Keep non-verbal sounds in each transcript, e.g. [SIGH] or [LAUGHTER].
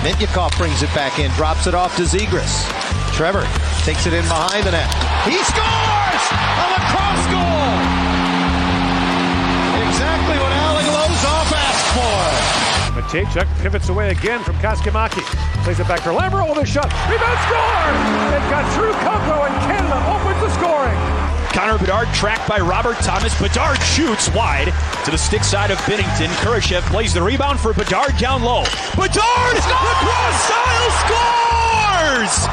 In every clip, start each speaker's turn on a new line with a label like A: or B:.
A: Mintyukov brings it back in, drops it off to Zegras. Trevor takes it in behind the net. He scores! A lacrosse goal! Exactly what Ali Lozov asked for.
B: Matejchuk pivots away again from Kaskimaki. Plays it back for Lamoureux with a shot. Rebound score! They've got through Kokko and Canada opens the scoring.
C: Connor Bedard tracked by Robert Thomas. Bedard shoots wide to the stick side of Binnington. Kurashev plays the rebound for Bedard down low. Bedard! Lacrosse style scores!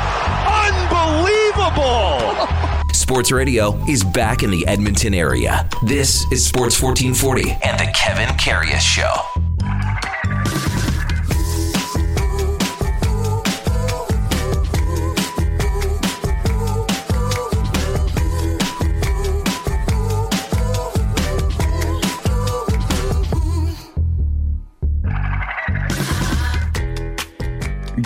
C: Unbelievable!
D: Sports Radio is back in the Edmonton area. This is Sports 1440 and the Kevin Karius Show.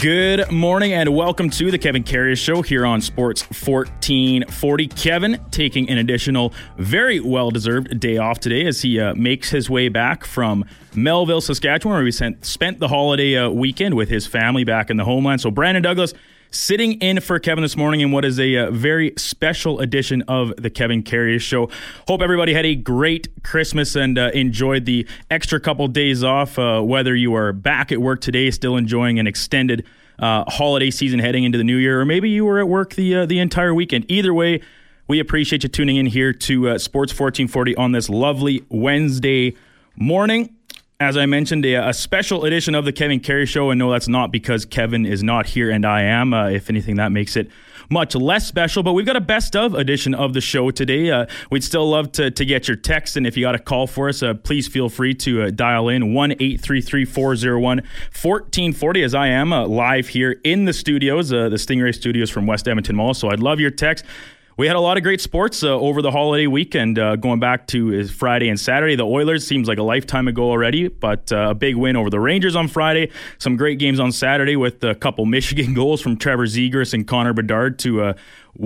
E: Good morning and welcome to the Kevin Karius Show here on Sports 1440. Kevin taking an additional, very well deserved day off today as he uh, makes his way back from Melville, Saskatchewan, where he sent, spent the holiday uh, weekend with his family back in the homeland. So, Brandon Douglas sitting in for Kevin this morning in what is a, uh, very special edition of the Kevin Karius Show. Hope everybody had a great Christmas and uh, enjoyed the extra couple days off. Uh, whether you are back at work today, still enjoying an extended uh, holiday season heading into the new year, or maybe you were at work the uh, the entire weekend. Either way, we appreciate you tuning in here to uh, Sports 1440 on this lovely Wednesday morning as I mentioned, a, a, special edition of the Kevin Karius Show. And no, that's not because Kevin is not here and I am. Uh, if anything, that makes it much less special. But we've got a best of edition of the show today. Uh, we'd still love to, to get your text. And if you got a call for us, uh, please feel free to uh, dial in 1 833 401 1440 as I am uh, live here in the studios, uh, the Stingray studios from West Edmonton Mall. So I'd love your text we had a lot of great sports uh, over the holiday weekend, uh, going back to Friday and Saturday. The Oilers seems like a lifetime ago already, but uh, a big win over the Rangers on Friday. Some great games on Saturday with a couple [LAUGHS] Michigan goals from Trevor Zegras and Connor Bedard to uh,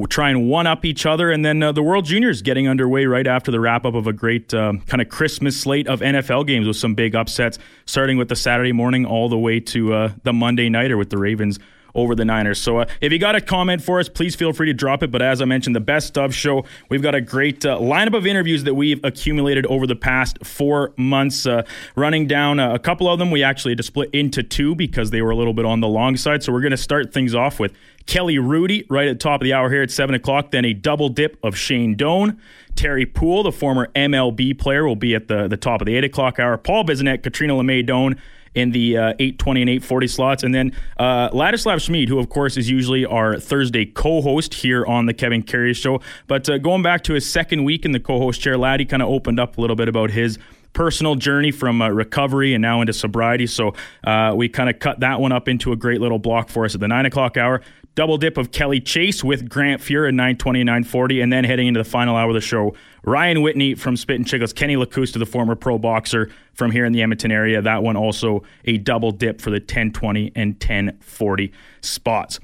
E: try and one up each other. And then uh, the World Juniors getting underway right after the wrap up of a great uh, kind of Christmas slate of NFL games with some big upsets, starting with the Saturday morning all the way to the Monday nighter with the Ravens over the Niners. So uh, if you got a comment for us, please feel free to drop it. But as I mentioned, the best of show, we've got a great uh, lineup of interviews that we've accumulated over the past four months. Uh, running down uh, a couple of them, we actually had to split into two because they were a little bit on the long side. So we're going to start things off with Kelly Hrudey right at the top of the hour here at 7 o'clock. Then a double dip of Shane Doan. Terry Puhl, the former MLB player, will be at the, the top of the 8 o'clock hour. Paul Bissonnette, Catriona Le May Doan, in the uh, 820 and 840 slots. And then uh, Ladislav Smid, who, of course, is usually our Thursday co host here on the Kevin Karius Show. But uh, going back to his second week in the co host chair, Laddie kind of opened up a little bit about his personal journey from uh, recovery and now into sobriety. So uh, we kind of cut that one up into a great little block for us at the nine o'clock hour. Double dip of Kelly Chase with Grant Fuhr at 920 and 940. And then heading into the final hour of the show, Ryan Whitney from Spittin' Chicklets, Kenny Lakusta, the former pro boxer from here in the Edmonton area. That one also a double dip for the 1020 and 1040 spots.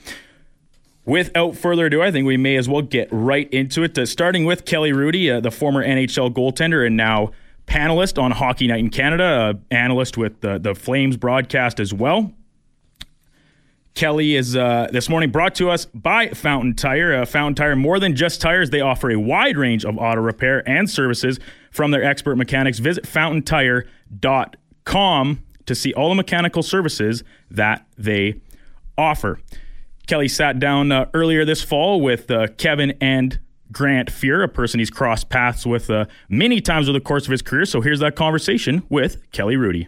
E: Without further ado, I think we may as well get right into it. Uh, starting with Kelly Hrudey, uh, the former NHL goaltender and now panelist on Hockey Night in Canada, uh, analyst with the, the Flames broadcast as well. Kelly is uh, this morning brought to us by Fountain Tire. Uh, Fountain Tire, more than just tires, they offer a wide range of auto repair and services from their expert mechanics. Visit fountaintire.com to see all the mechanical services that they offer. Kelly sat down uh, earlier this fall with uh, Kevin and Grant Fuhr, a person he's crossed paths with uh, many times over the course of his career. So here's that conversation with Kelly Hrudey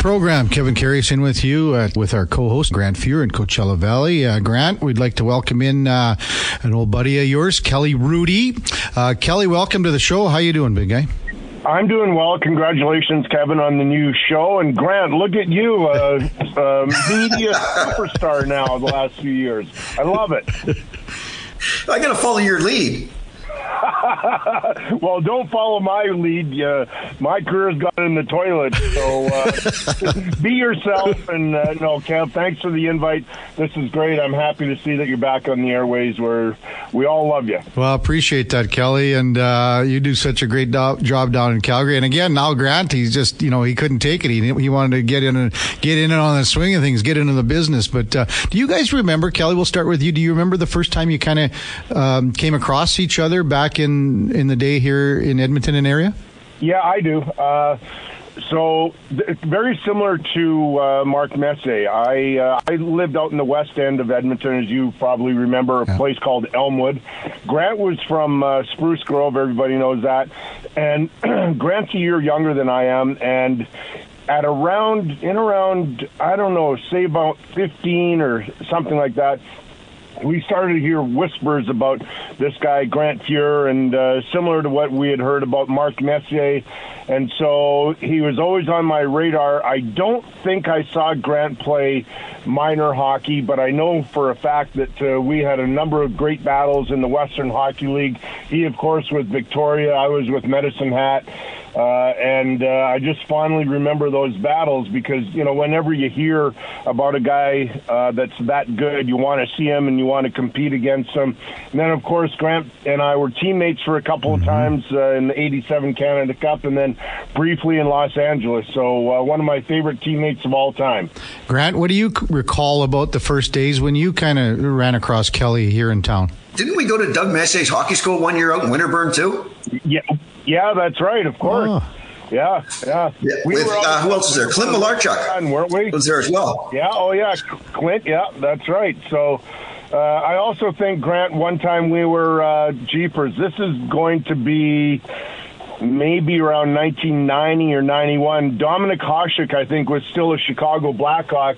F: program. Kevin Karius in with you uh, with our co-host Grant Fuhr in Coachella Valley. Uh, Grant, we'd like to welcome in uh, an old buddy of yours, Kelly Hrudey. Uh, Kelly, welcome to the show. How you doing, big guy?
G: I'm doing well. Congratulations, Kevin, on the new show. And Grant, look at you, uh, [LAUGHS] uh, media superstar now the last few years. I love it.
H: I got to follow your lead. [LAUGHS]
G: well, don't follow my lead. Uh, my career's gone in the toilet. So uh, [LAUGHS] be yourself. And uh, no, Kev, thanks for the invite. This is great. I'm happy to see that you're back on the airways where we all love you.
F: Well, I appreciate that, Kelly. And uh, you do such a great do- job down in Calgary. And again, now Grant, he's just, you know, he couldn't take it. He, he wanted to get in and get in and on the swing of things, get into the business. But uh, do you guys remember, Kelly, we'll start with you. Do you remember the first time you kind of um, came across each other back in, in the day here in Edmonton and area?
G: Yeah, I do. Uh, so it's very similar to uh, Mark Messier. I uh, I lived out in the west end of Edmonton, as you probably remember, a yeah. place called Elmwood. Grant was from uh, Spruce Grove. Everybody knows that. And [CLEARS THROAT] Grant's a year younger than I am, and at around in around I don't know, say about fifteen or something like that we started to hear whispers about this guy Grant Fuhr, and uh, similar to what we had heard about Mark Messier, and so he was always on my radar. I don't think I saw Grant play minor hockey, but I know for a fact that uh, we had a number of great battles in the Western Hockey League. He, of course, with Victoria. I was with Medicine Hat. Uh, and uh, I just fondly remember those battles because you know whenever you hear about a guy uh, that's that good, you want to see him and you want to compete against him. And then of course Grant and I were teammates for a couple of mm-hmm. times uh, in the '87 Canada Cup, and then briefly in Los Angeles. So uh, one of my favorite teammates of all time.
F: Grant, what do you recall about the first days when you kind of ran across Kelly here in town?
H: Didn't we go to Doug Messier's hockey school one year out in Winterburn too?
G: Yeah, yeah, that's right. Of course. Oh. Yeah, yeah.
H: yeah. We With, uh, who else is there? Clint Malarchuk.
G: weren't we?
H: Was there as well?
G: Yeah. Oh, yeah. Clint. Yeah, that's right. So, uh, I also think Grant. One time we were uh, Jeepers. This is going to be maybe around 1990 or 91. Dominik Hasek, I think, was still a Chicago Blackhawk,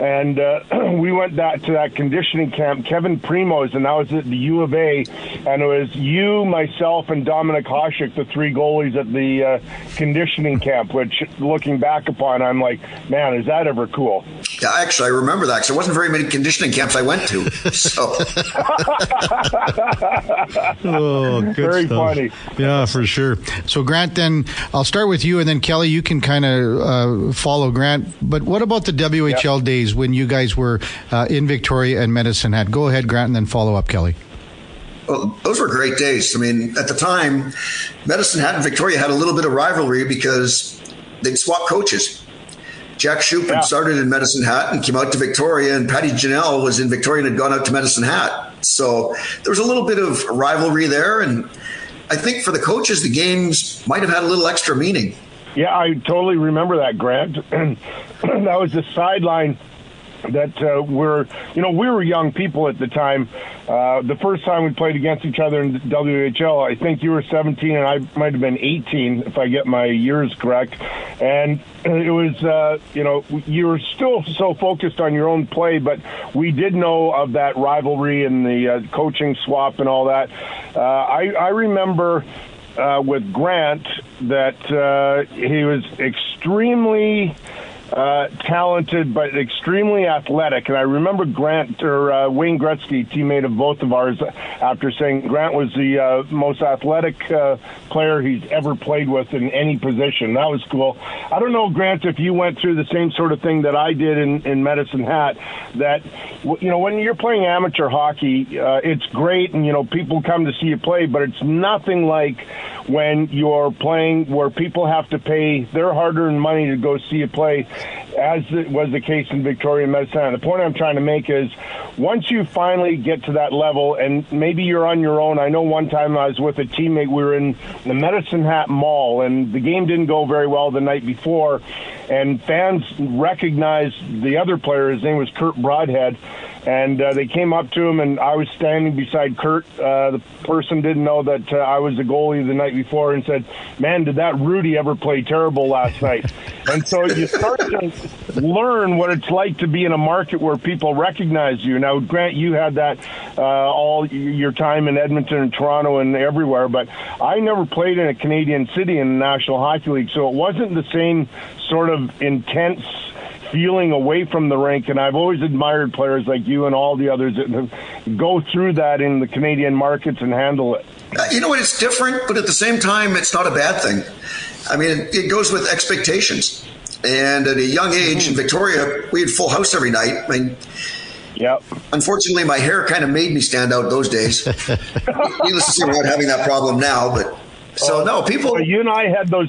G: and uh, [CLEARS THROAT] we went back to that conditioning camp. Kevin Primos, and that was at the U of A, and it was you, myself, and Dominik Hasek, the three goalies at the uh, conditioning camp. Which, looking back upon, I'm like, man, is that ever cool?
H: Yeah, actually, I remember that because there wasn't very many conditioning camps I went to. So, [LAUGHS]
F: oh, good
G: very
F: stuff.
G: funny.
F: Yeah, for sure. So, Grant, then I'll start with you, and then Kelly, you can kind of uh, follow Grant. But what about the WHL yep. days when you guys were uh, in Victoria and Medicine Hat? Go ahead, Grant, and then follow up, Kelly.
H: Well, those were great days. I mean, at the time, Medicine Hat and Victoria had a little bit of rivalry because they'd swap coaches. Jack Schuppan yeah. started in Medicine Hat and came out to Victoria, and Patty Ginnell was in Victoria and had gone out to Medicine Hat. So there was a little bit of rivalry there, and I think for the coaches, the games might have had a little extra meaning.
G: Yeah, I totally remember that, Grant. [CLEARS THROAT] that was the sideline that uh, we're, you know, we were young people at the time. Uh, the first time we played against each other in WHL, I think you were 17 and I might have been 18, if I get my years correct. And it was, uh, you know, you were still so focused on your own play, but we did know of that rivalry and the uh, coaching swap and all that. Uh, I, I remember. Uh, with Grant, that uh, he was extremely uh, talented but extremely athletic. And I remember Grant or uh, Wayne Gretzky, teammate of both of ours, after saying Grant was the uh, most athletic uh, player he's ever played with in any position. That was cool. I don't know, Grant, if you went through the same sort of thing that I did in, in Medicine Hat. That you know, when you're playing amateur hockey, uh, it's great, and you know, people come to see you play, but it's nothing like when you're playing where people have to pay their hard-earned money to go see you play as it was the case in Victoria Medicine. The point I'm trying to make is once you finally get to that level, and maybe you're on your own. I know one time I was with a teammate, we were in the Medicine Hat Mall, and the game didn't go very well the night before, and fans recognized the other player. His name was Kurt Broadhead and uh, they came up to him, and I was standing beside Kurt. Uh, the person didn't know that uh, I was the goalie the night before, and said, "Man, did that Hrudey ever play terrible last night?" [LAUGHS] and so you start to learn what it's like to be in a market where people recognize you. Now, Grant, you had that uh, all your time in Edmonton and Toronto and everywhere, but I never played in a Canadian city in the National Hockey League, so it wasn't the same sort of intense feeling away from the rink. And I've always admired players like you and all the others that go through that in the Canadian markets and handle it.
H: Uh, you know what? It's different, but at the same time, it's not a bad thing. I mean, it, it goes with expectations. And at a young age in Victoria, we had full house every night. I mean,
G: Yep.
H: unfortunately, my hair kind of made me stand out those days. [LAUGHS] Needless to say, we're not having that problem now. But so no, people.
G: You and I had those.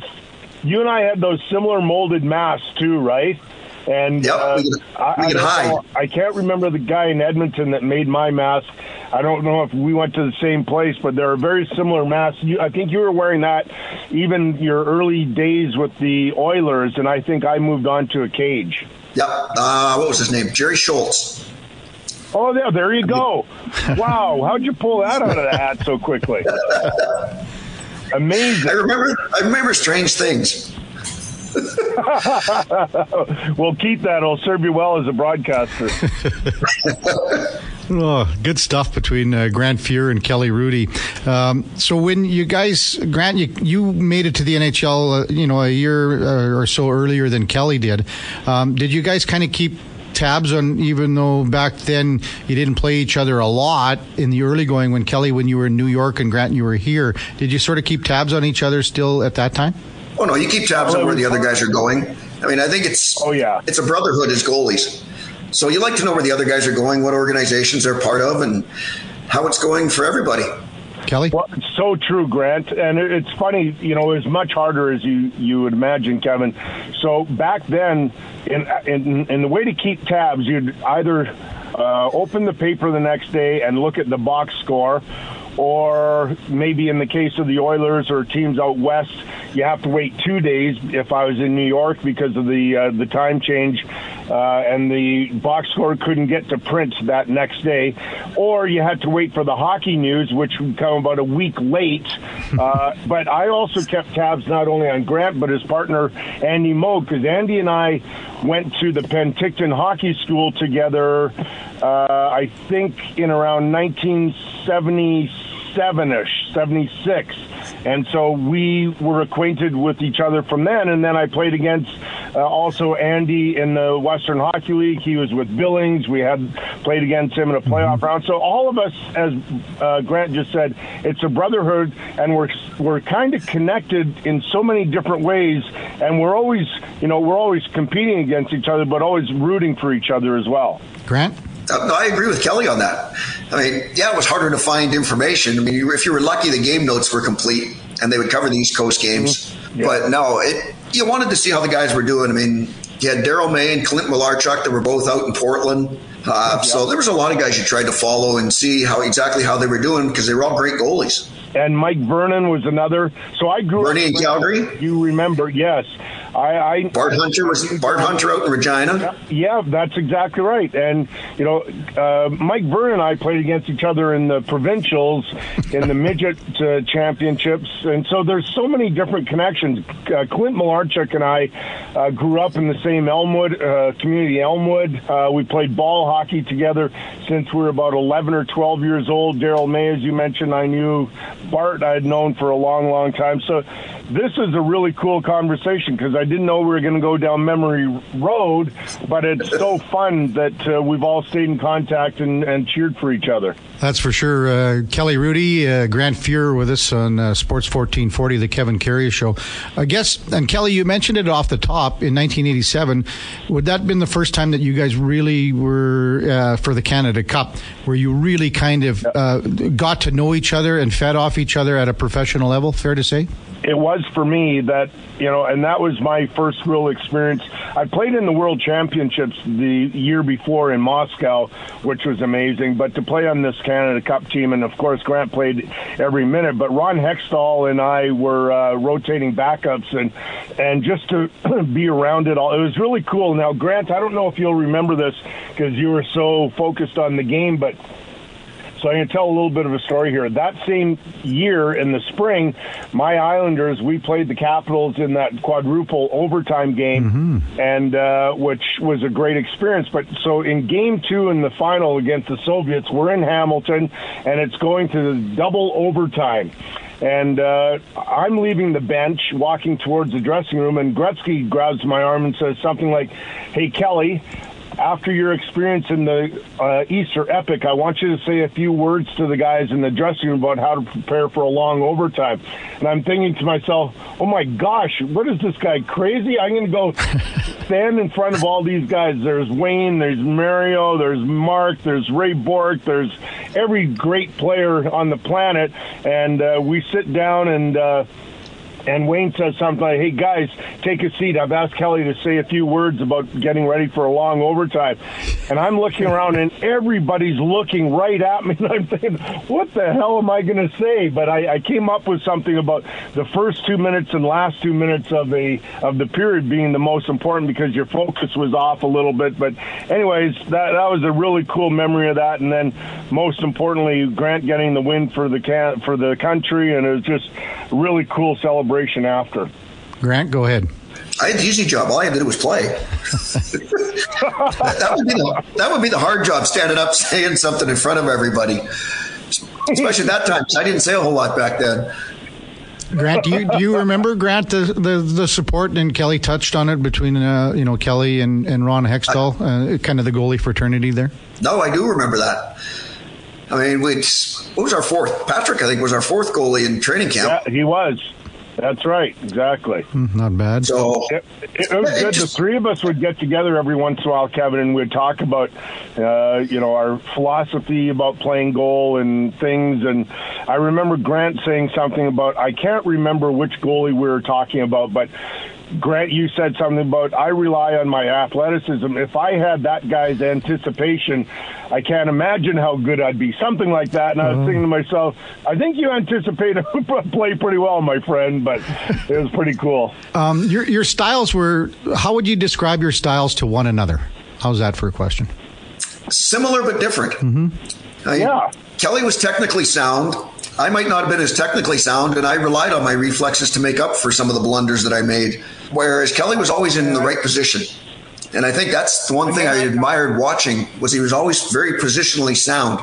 G: You and I had those similar molded masks too, right? And
H: Yep,
G: uh,
H: we
G: I,
H: we
G: I
H: could
G: don't
H: hide.
G: I can't remember the guy in Edmonton that made my mask. I don't know if we went to the same place, but there are very similar masks. You, I think you were wearing that even your early days with the Oilers, and I think I moved on to a cage.
H: Yep. Uh, what was his name? Jerry Schultz.
G: Oh, there, there you go. [LAUGHS] wow, how'd you pull that out of the hat so quickly? [LAUGHS] Amazing.
H: I remember. I remember strange things. [LAUGHS]
G: Well, keep that. It'll serve you well as a broadcaster. [LAUGHS]
F: Oh, good stuff between uh, Grant Fuhr and Kelly Hrudey. Um, so when you guys, Grant, you, you made it to the NHL, uh, you know, a year uh, or so earlier than Kelly did. Um, did you guys kind of keep tabs on, even though back then you didn't play each other a lot in the early going when Kelly, when you were in New York and Grant, you were here, did you sort of keep tabs on each other still at that time?
H: Oh no, you keep tabs on where the other guys are going. I mean, I think it's
G: Oh, yeah.
H: it's a brotherhood as goalies. So you like to know where the other guys are going, what organizations they're part of, and how it's going for everybody.
F: Kelly?
G: Well, it's so true, Grant. And it's funny, you know, it's much harder as you, you would imagine, Kevin. So back then, in, in, in the way to keep tabs, you'd either uh, open the paper the next day and look at the box score, or maybe in the case of the Oilers or teams out west, you have to wait two days. If I was in New York because of the uh, the time change, uh, and the box score couldn't get to print that next day, or you had to wait for the hockey news, which would come about a week late. [LAUGHS] Uh, but I also kept tabs not only on Grant but his partner Andy Moog because Andy and I went to the Penticton Hockey School together. Uh, I think in around 1977ish, 76. And so we were acquainted with each other from then. And then I played against uh, also Andy in the Western Hockey League. He was with Billings. We had played against him in a playoff round. So all of us, as uh, Grant just said, it's a brotherhood, and we're we're kind of connected in so many different ways. And we're always, you know, we're always competing against each other, but always rooting for each other as well.
F: Grant?
H: I agree with Kelly on that. I mean, yeah, it was harder to find information. I mean, if you were lucky, the game notes were complete and they would cover the East Coast games.
G: Yeah.
H: But no, it, you wanted to see how the guys were doing. I mean, you had Daryl May and Clint Malarchuk that were both out in Portland. Uh, So there was a lot of guys you tried to follow and see how exactly how they were doing because they were all great goalies.
G: and Mike Vernon was another. So I grew
H: Bernie
G: up.
H: in Calgary?
G: You remember? Yes, I. I
H: Bart Hunter was Bart Hunter out in Regina.
G: Yeah, that's exactly right. And you know, uh, Mike Vernon and I played against each other in the provincials, in the [LAUGHS] midget uh, championships, and so there's so many different connections. Uh, Clint Malarchuk and I uh, grew up in the same Elmwood uh, community, Elmwood. Uh, we played ball hockey together since we were about 11 or 12 years old. Daryl May, as you mentioned, I knew. Bart, I had known for a long, long time. So this is a really cool conversation because I didn't know we were going to go down memory road, but it's so [LAUGHS] fun that uh, we've all stayed in contact and, and cheered for each other.
F: That's for sure. Uh, Kelly Hrudey, uh, Grant Fuhr with us on uh, Sports 1440, the Kevin Karius Show. I guess, and Kelly, you mentioned it off the top in 1987. Would that have been the first time that you guys really were, uh, for the Canada Cup, where you really kind of uh, got to know each other and fed off each other at a professional level? Fair to say?
G: It was for me that you know and that was my first real experience. I played in the world championships the year before in moscow which was amazing but to play on this canada cup team and of course grant played every minute but ron hextall and i were uh, rotating backups and and just to [CLEARS THROAT] be around it all. It was really cool. Now grant i don't know if you'll remember this because you were so focused on the game but so I'm going to tell a little bit of a story here. That same year in the spring, my Islanders, we played the Capitals in that quadruple overtime game, and uh, which was a great experience. But so in game two in the final against the Soviets, we're in Hamilton, and it's going to double overtime. And uh, I'm leaving the bench, walking towards the dressing room, and Gretzky grabs my arm and says something like, "Hey, Kelly." After your experience in the uh, Easter Epic, I want you to say a few words to the guys in the dressing room about how to prepare for a long overtime. And I'm thinking to myself, oh my gosh, what is this guy crazy? I'm going to go [LAUGHS] stand in front of all these guys. There's Wayne, there's Mario, there's Mark, there's Ray Bourque, there's every great player on the planet, and uh, we sit down and. Uh, and Wayne says something like, "Hey guys, take a seat. I've asked Kelly to say a few words about getting ready for a long overtime." And I'm looking around, and everybody's looking right at me, [LAUGHS] and I'm thinking, "What the hell am I going to say?" But I, I came up with something about the first two minutes and last two minutes of a of the period being the most important because your focus was off a little bit. But anyways, that that was a really cool memory of that, and then most importantly, Grant getting the win for the can for the country, and it was just really cool celebration celebration after.
F: Grant, go ahead.
H: I had the easy job. All I had to do was play. that, [LAUGHS] that, would be the, that would be the hard job, standing up saying something in front of everybody. Especially that time. I didn't say a whole lot back then.
F: Grant, do you do you remember Grant the, the, the support and Kelly touched on it between uh, you know Kelly and, and Ron Hextall, uh, kind of the goalie fraternity there?
H: No, I do remember that. I mean, we what was our fourth? Patrick, I think, was our fourth goalie in training camp.
G: Yeah, he was. That's right, exactly.
F: Mm, not bad.
H: So
G: it, it was good. Just, the three of us would get together every once in a while, Kevin, and we'd talk about, uh, you know, our philosophy about playing goal and things. And I remember Grant saying something about I can't remember which goalie we were talking about, but Grant, you said something about I rely on my athleticism. If I had that guy's anticipation, I can't imagine how good I'd be. Something like that. And I was uh-huh. thinking to myself, I think you anticipate [LAUGHS] play pretty well, my friend, but it was pretty cool.
F: Um, your, your styles were, how would you describe your styles to one another? How's that for a question?
H: Similar but different.
F: Mm-hmm.
H: I,
G: yeah.
H: Kelly was technically sound. I might not have been as technically sound, and I relied on my reflexes to make up for some of the blunders that I made. Whereas Kelly was always in the right position. And I think that's the one thing I admired watching was he was always very positionally sound.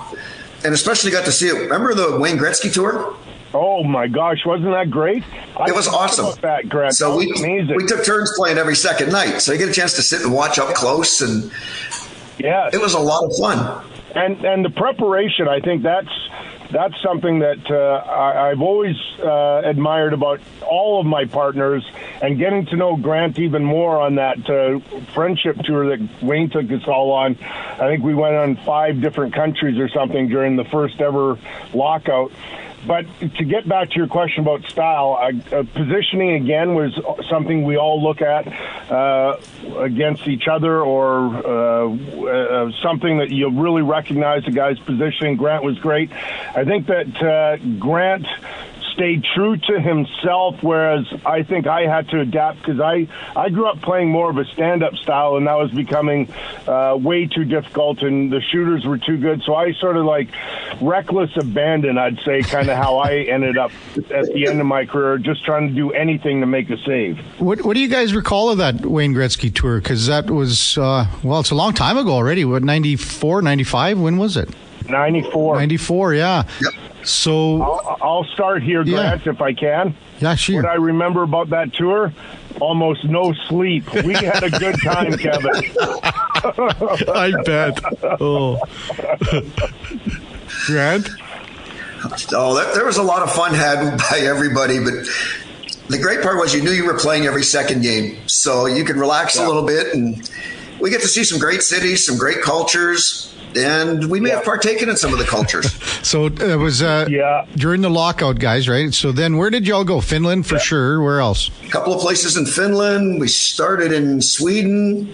H: And especially got to see it. Remember the Wayne Gretzky tour?
G: Oh my gosh, wasn't that great?
H: I it was awesome.
G: That.
H: So we
G: amazing.
H: we took turns playing every second night, so you get a chance to sit and watch up close, and
G: yeah,
H: it was a lot of fun.
G: And and the preparation, I think that's that's something that uh, I, have always uh, admired about all of my partners, and getting to know Grant even more on that uh, friendship tour that Wayne took us all on. I think we went on five different countries or something during the first ever lockout. But to get back to your question about style, uh, positioning again was something we all look at uh, against each other, or uh, uh something that you really recognize the guy's positioning. Grant was great. I think that uh, Grant stayed true to himself, whereas I think I had to adapt because I, I grew up playing more of a stand up style, and that was becoming uh, way too difficult, and the shooters were too good. So I sort of like reckless abandon, I'd say, kind of how I [LAUGHS] ended up at the end of my career, just trying to do anything to make a save.
F: What, what do you guys recall of that Wayne Gretzky tour? Because that was, uh, well, it's a long time ago already. What, 94, 95? When was it?
G: 94.
F: 94, yeah. Yep. So
G: I'll, I'll start here, Grant, yeah. if I can.
F: Yeah, sure.
G: What I remember about that tour, almost no sleep. We had a good time, [LAUGHS] Kevin.
F: I bet. Oh, Grant.
H: Oh, there was a lot of fun had by everybody, but the great part was you knew you were playing every second game, so you could relax yeah. a little bit, and we get to see some great cities, some great cultures and we may yeah. have partaken in some of the cultures. [LAUGHS]
F: so it was uh,
G: yeah.
F: during the lockout, guys, right? So then where did y'all go? Finland for yeah. sure. Where else?
H: A couple of places in Finland. We started in Sweden.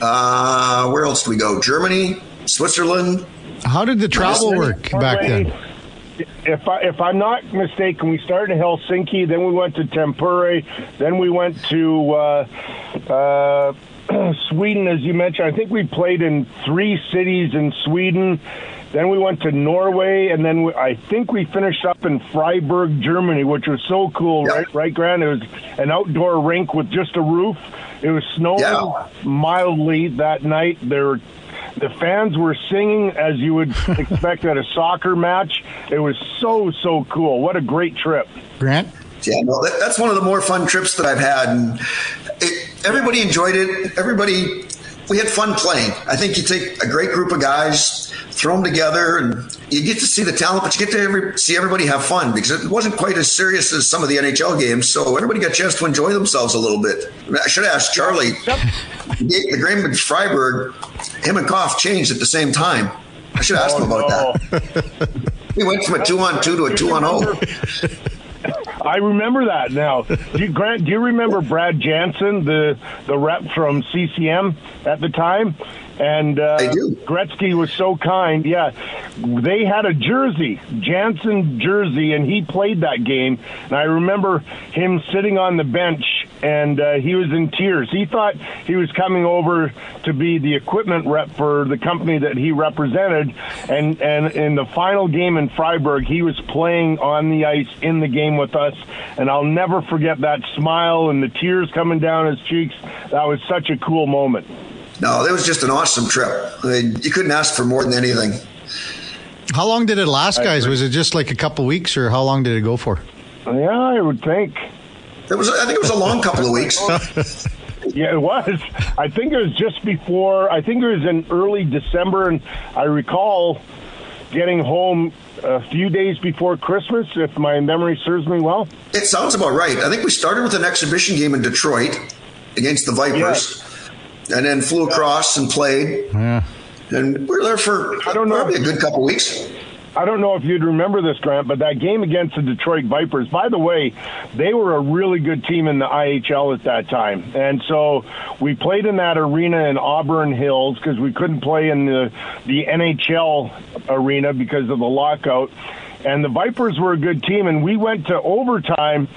H: Uh, where else did we go? Germany, Switzerland.
F: How did the travel work back then?
G: If I if I'm not mistaken, we started in Helsinki, then we went to Tampere, then we went to uh, uh, [CLEARS THROAT] Sweden, as you mentioned, I think we played in three cities in Sweden. Then we went to Norway, and then we, I think we finished up in Freiburg, Germany, which was so cool, yeah. right? Right, Grant? It was an outdoor rink with just a roof. It was snowing yeah. mildly that night. There, the fans were singing as you would [LAUGHS] expect at a soccer match. It was so so cool. What a great trip,
F: Grant.
H: Yeah, no, that, that's one of the more fun trips that I've had, and it, everybody enjoyed it. Everybody we had fun playing. I think you take a great group of guys, throw them together, and you get to see the talent, but you get to every, see everybody have fun because it wasn't quite as serious as some of the NHL games. So everybody got a chance to enjoy themselves a little bit. I, should have asked Charlie. the game with Freiburg, him and Koff changed at the same time. I should ask oh, him about oh, no. [LAUGHS] that. we went from a two on two to a two on oh. zero.
G: I remember that now. [LAUGHS] Do you, Grant, do you remember Brad Jansen, the the rep from CCM at the time? And uh, Gretzky was so kind. Yeah, they had a jersey, Jansen jersey, and he played that game. And I remember him sitting on the bench, and uh, he was in tears. He thought he was coming over to be the equipment rep for the company that he represented. And and in the final game in Freiburg, he was playing on the ice in the game with us. And I'll never forget that smile and the tears coming down his cheeks. That was such a cool moment.
H: No, it was just an awesome trip. I mean, you couldn't ask for more than anything.
F: How long did it last, guys? Was it just like a couple weeks, or how long did it go for?
G: Yeah, I would think.
H: It was. I think it was a long couple of weeks. [LAUGHS]
G: yeah, it was. I think it was just before. I think it was in early December, and I recall getting home a few days before Christmas, if my memory serves me well.
H: It sounds about right. I think we started with an exhibition game in Detroit against the Vipers and then flew across and played. Yeah. And we were there for I don't know probably a good couple weeks.
G: I don't know if you'd remember this, Grant, but that game against the Detroit Vipers, by the way, they were a really good team in the IHL at that time. And so we played in that arena in Auburn Hills because we couldn't play in the, the NHL arena because of the lockout. And the Vipers were a good team, and we went to overtime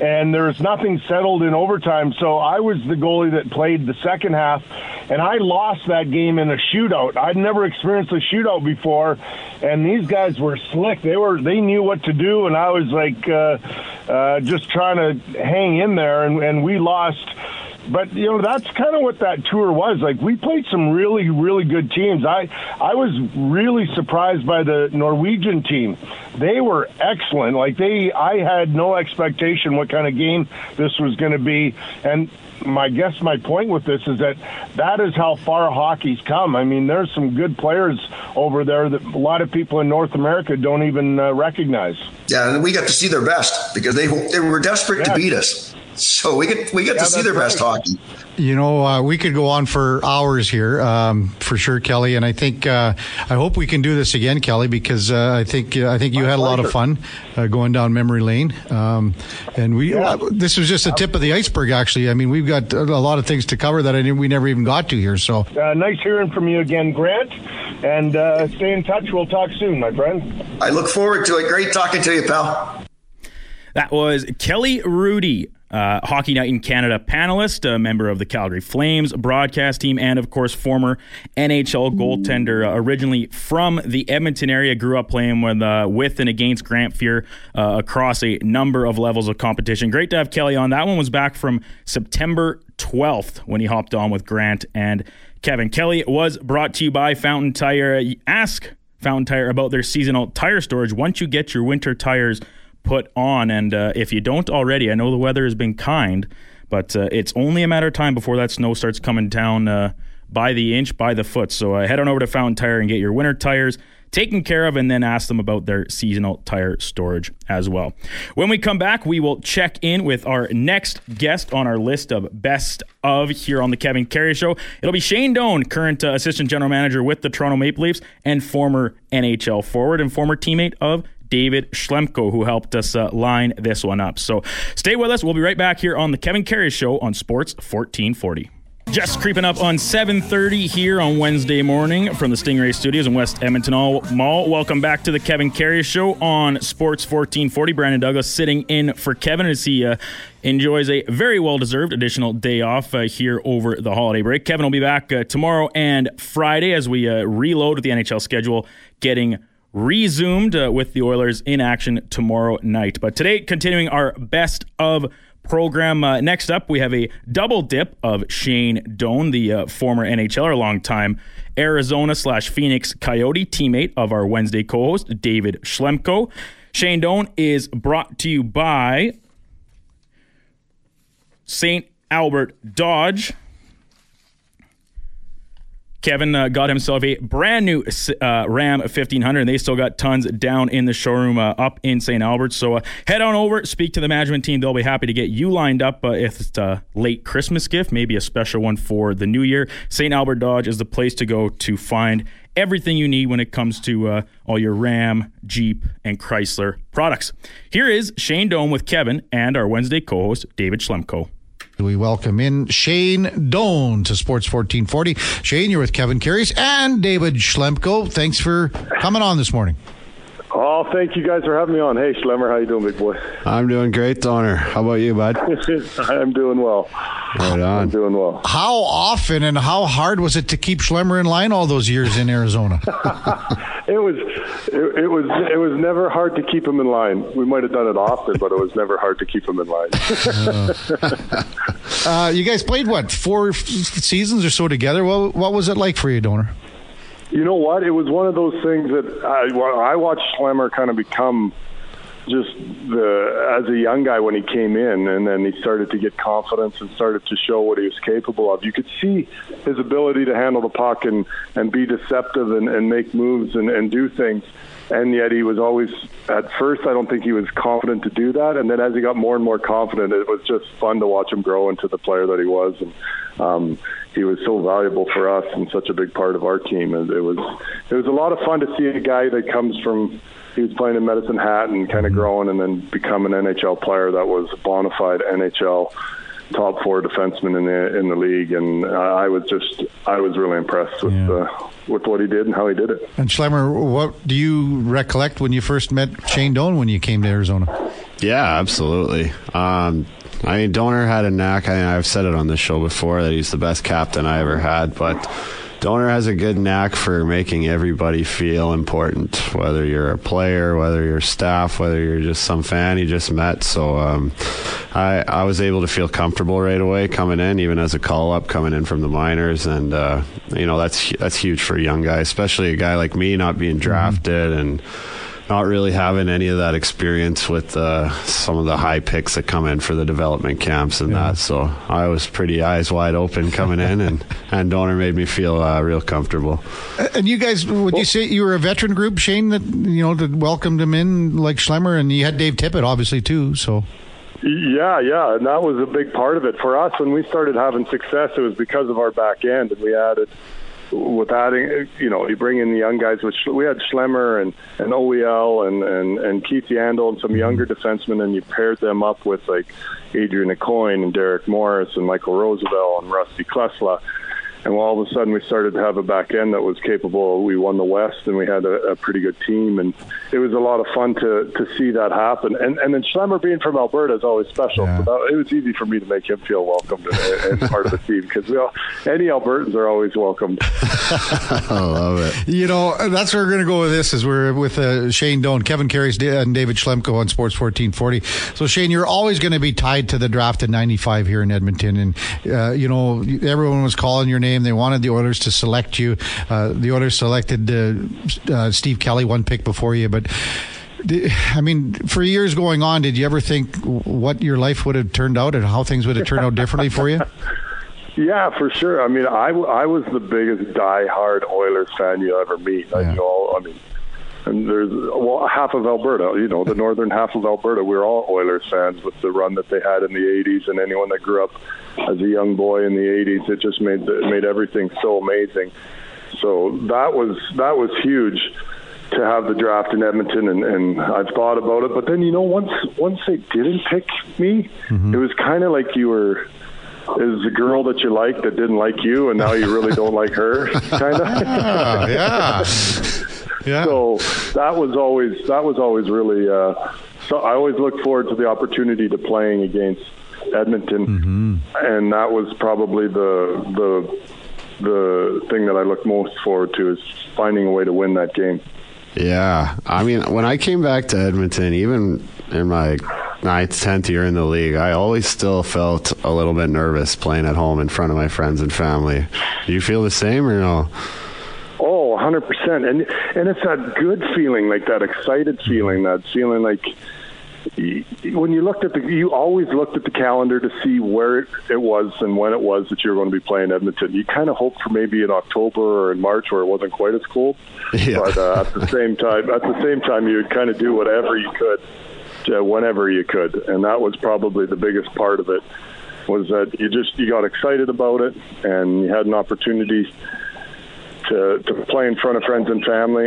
G: and there's nothing settled in overtime. So I was the goalie that played the second half, and I lost that game in a shootout. I'd never experienced a shootout before, and these guys were slick. They were they knew what to do, and I was like uh, uh, just trying to hang in there, and, and we lost. But you know that's kind of what that tour was. Like we played some really really good teams. I i was really surprised by the norwegian team. They were excellent. Like they i had no expectation what kind of game this was going to be. And my guess my point with this is that that is how far hockey's come. I mean there's some good players over there that a lot of people in north america don't even uh, recognize.
H: Yeah and we got to see their best because they they were desperate yeah. to beat us so we get we get yeah, to see their right. best hockey.
F: You know, uh, we could go on for hours here, um, for sure, Kelly. And I think uh, I hope we can do this again, Kelly, because uh, I think uh, I think you My had pleasure. a lot of fun uh, going down memory lane. Um, and we yeah. Uh, this was just the tip of the iceberg, actually. I mean, we've got a lot of things to cover that I we never even got to here. So
G: nice hearing from you again, Grant. And stay in touch. We'll talk soon, my friend.
H: I look forward to it. Great talking to you, pal.
E: That was Kelly Hrudey, uh, Hockey Night in Canada panelist, a member of the Calgary Flames broadcast team, and of course, former NHL goaltender. Uh, originally from the Edmonton area, grew up playing with, uh, with and against Grant Fuhr uh, across a number of levels of competition. Great to have Kelly on. That one was back from September 12th when he hopped on with Grant and Kevin. Kelly was brought to you by Fountain Tire. Ask Fountain Tire about their seasonal tire storage once you get your winter tires put on. And uh, if you don't already, I know the weather has been kind, but uh, it's only a matter of time before that snow starts coming down uh, by the inch, by the foot. So uh, head on over to Fountain Tire and get your winter tires taken care of and then ask them about their seasonal tire storage as well. When we come back, we will check in with our next guest on our list of best of here on the Kevin Karius Show. It'll be Shane Doan, current uh, assistant general manager with the Toronto Maple Leafs and former NHL forward and former teammate of David Schlemko, who helped us uh, line this one up. So stay with us. We'll be right back here on the Kevin Karius Show on Sports 1440. Just creeping up on 7:30 here on Wednesday morning from the Stingray Studios in West Edmonton Mall. Welcome back to the Kevin Karius Show on Sports 1440. Brandon Douglas sitting in for Kevin as he uh, enjoys a very well-deserved additional day off uh, here over the holiday break. Kevin will be back uh, tomorrow and Friday as we uh, reload with the NHL schedule, getting resumed uh, with the Oilers in action tomorrow night. But today, continuing our best of program. Uh, next up, we have a double dip of Shane Doan, the uh, former NHLer, longtime Arizona slash Phoenix Coyote teammate of our Wednesday co-host David Schlemko. Shane Doan is brought to you by St. Albert Dodge. Kevin uh, got himself a brand new uh, Ram 1500, and they still got tons down in the showroom uh, up in St. Albert. So uh, head on over, speak to the management team. They'll be happy to get you lined up uh, if it's a late Christmas gift, maybe a special one for the new year. St. Albert Dodge is the place to go to find everything you need when it comes to uh, all your Ram, Jeep, and Chrysler products. Here is Shane Doan with Kevin and our Wednesday co host, David Schlemko.
F: We welcome in Shane Doan to Sports 1440. Shane, you're with Kevin Karius and David Schlemko. Thanks for coming on this morning.
I: Oh, thank you guys for having me on. Hey, Schlemmer, how you doing, big boy?
J: I'm doing great, Doaner. How about you, bud? [LAUGHS]
I: I'm doing well.
J: Right on.
I: I'm doing well.
F: How often and how hard was it to keep Schlemmer in line all those years in Arizona? [LAUGHS]
I: it was, it, it, was, it was never hard to keep him in line. We might have done it often, but it was never hard to keep him in line. [LAUGHS]
F: uh, you guys played what four seasons or so together? What, what was it like for you, Doaner?
I: You know what? It was one of those things that I, I watched Schlemmer kind of become just the as a young guy when he came in, and then he started to get confidence and started to show what he was capable of. You could see his ability to handle the puck and and be deceptive and, and make moves and, and do things. And yet he was always at first. I don't think he was confident to do that. And then as he got more and more confident, it was just fun to watch him grow into the player that he was. And um, he was so valuable for us and such a big part of our team. And it was it was a lot of fun to see a guy that comes from he was playing in Medicine Hat and kind of mm-hmm. growing and then become an NHL player that was bona fide NHL top four defenseman in the in the league, and I was just I was really impressed with yeah. uh, with what he did and how he did it.
F: And Schlemmer, what do you recollect when you first met Shane Doan when you came to Arizona?
J: Yeah, absolutely. Um, I mean, Doaner had a knack. I I've said it on this show before that he's the best captain I ever had, but. Doaner has a good knack for making everybody feel important, whether you're a player, whether you're staff, whether you're just some fan you just met. So um, I, I was able to feel comfortable right away coming in, even as a call up coming in from the minors, and uh, you know that's that's huge for a young guy, especially a guy like me not being drafted and not really having any of that experience with uh, some of the high picks that come in for the development camps and yeah. that. So I was pretty eyes wide open coming in, and [LAUGHS] and Doaner made me feel uh, real comfortable.
F: And you guys, would well, you say you were a veteran group, Shane, that you know that welcomed him in like Schlemmer, and you had Dave Tippett obviously too. So.
I: Yeah, yeah, and that was a big part of it for us when we started having success. It was because of our back end, and we added with adding, you know, you bring in the young guys, which we had Schlemmer and, and OEL and, and, and Keith Yandle and some mm-hmm. younger defensemen, and you paired them up with like Adrian Aucoin and Derek Morris and Michael Rozsival and Rusty Klesla and all of a sudden we started to have a back end that was capable. We won the West, and we had a, a pretty good team, and it was a lot of fun to to see that happen. And and then Schlemmer being from Alberta is always special. Yeah. So that, it was easy for me to make him feel welcomed and, part of the team because we all any Albertans are always welcomed. [LAUGHS]
J: I love it.
F: You know that's where we're going to go with this. Is we're with uh, Shane Doan, Kevin Karius, and David Schlemko on Sports 1440. So Shane, you're always going to be tied to the draft in '95 here in Edmonton, and uh, you know everyone was calling your name name. They wanted the Oilers to select you. Uh, the Oilers selected uh, uh, Steve Kelly one pick before you, but. I mean, for years going on, did you ever think what your life would have turned out and how things would have turned out differently for you? [LAUGHS]
I: Yeah, for sure. I mean, I, I was the biggest die-hard Oilers fan you'll ever meet. Yeah. I know, I mean, and there's well half of Alberta, you know, the northern half of Alberta. We are all Oilers fans with the run that they had in the '80s, and anyone that grew up as a young boy in the '80s, it just made made everything so amazing. So that was that was huge to have the draft in Edmonton, and, and I've thought about it. But then you know, once once they didn't pick me, mm-hmm. it was kind of like you were is a girl that you like that didn't like you, and now you really don't like her, [LAUGHS] kind of.
F: Ah, yeah.
I: Yeah. So that was always that was always really. Uh, so I always look forward to the opportunity to playing against Edmonton, mm-hmm. and that was probably the the the thing that I look most forward to is finding a way to win that game.
J: Yeah, I mean, when I came back to Edmonton, even in my ninth, tenth year in the league, I always still felt a little bit nervous playing at home in front of my friends and family. Do you feel the same or no?
I: Oh, 100%. And and it's that good feeling, like that excited feeling, that feeling like when you looked at the, you always looked at the calendar to see where it, it was and when it was that you were going to be playing Edmonton. You kind of hoped for maybe in October or in March where it wasn't quite as cold. Yeah. But uh, at the same time, at the same time, you would kind of do whatever you could, to, whenever you could, and that was probably the biggest part of it. Was that you just you got excited about it and you had an opportunity to, to play in front of friends and family,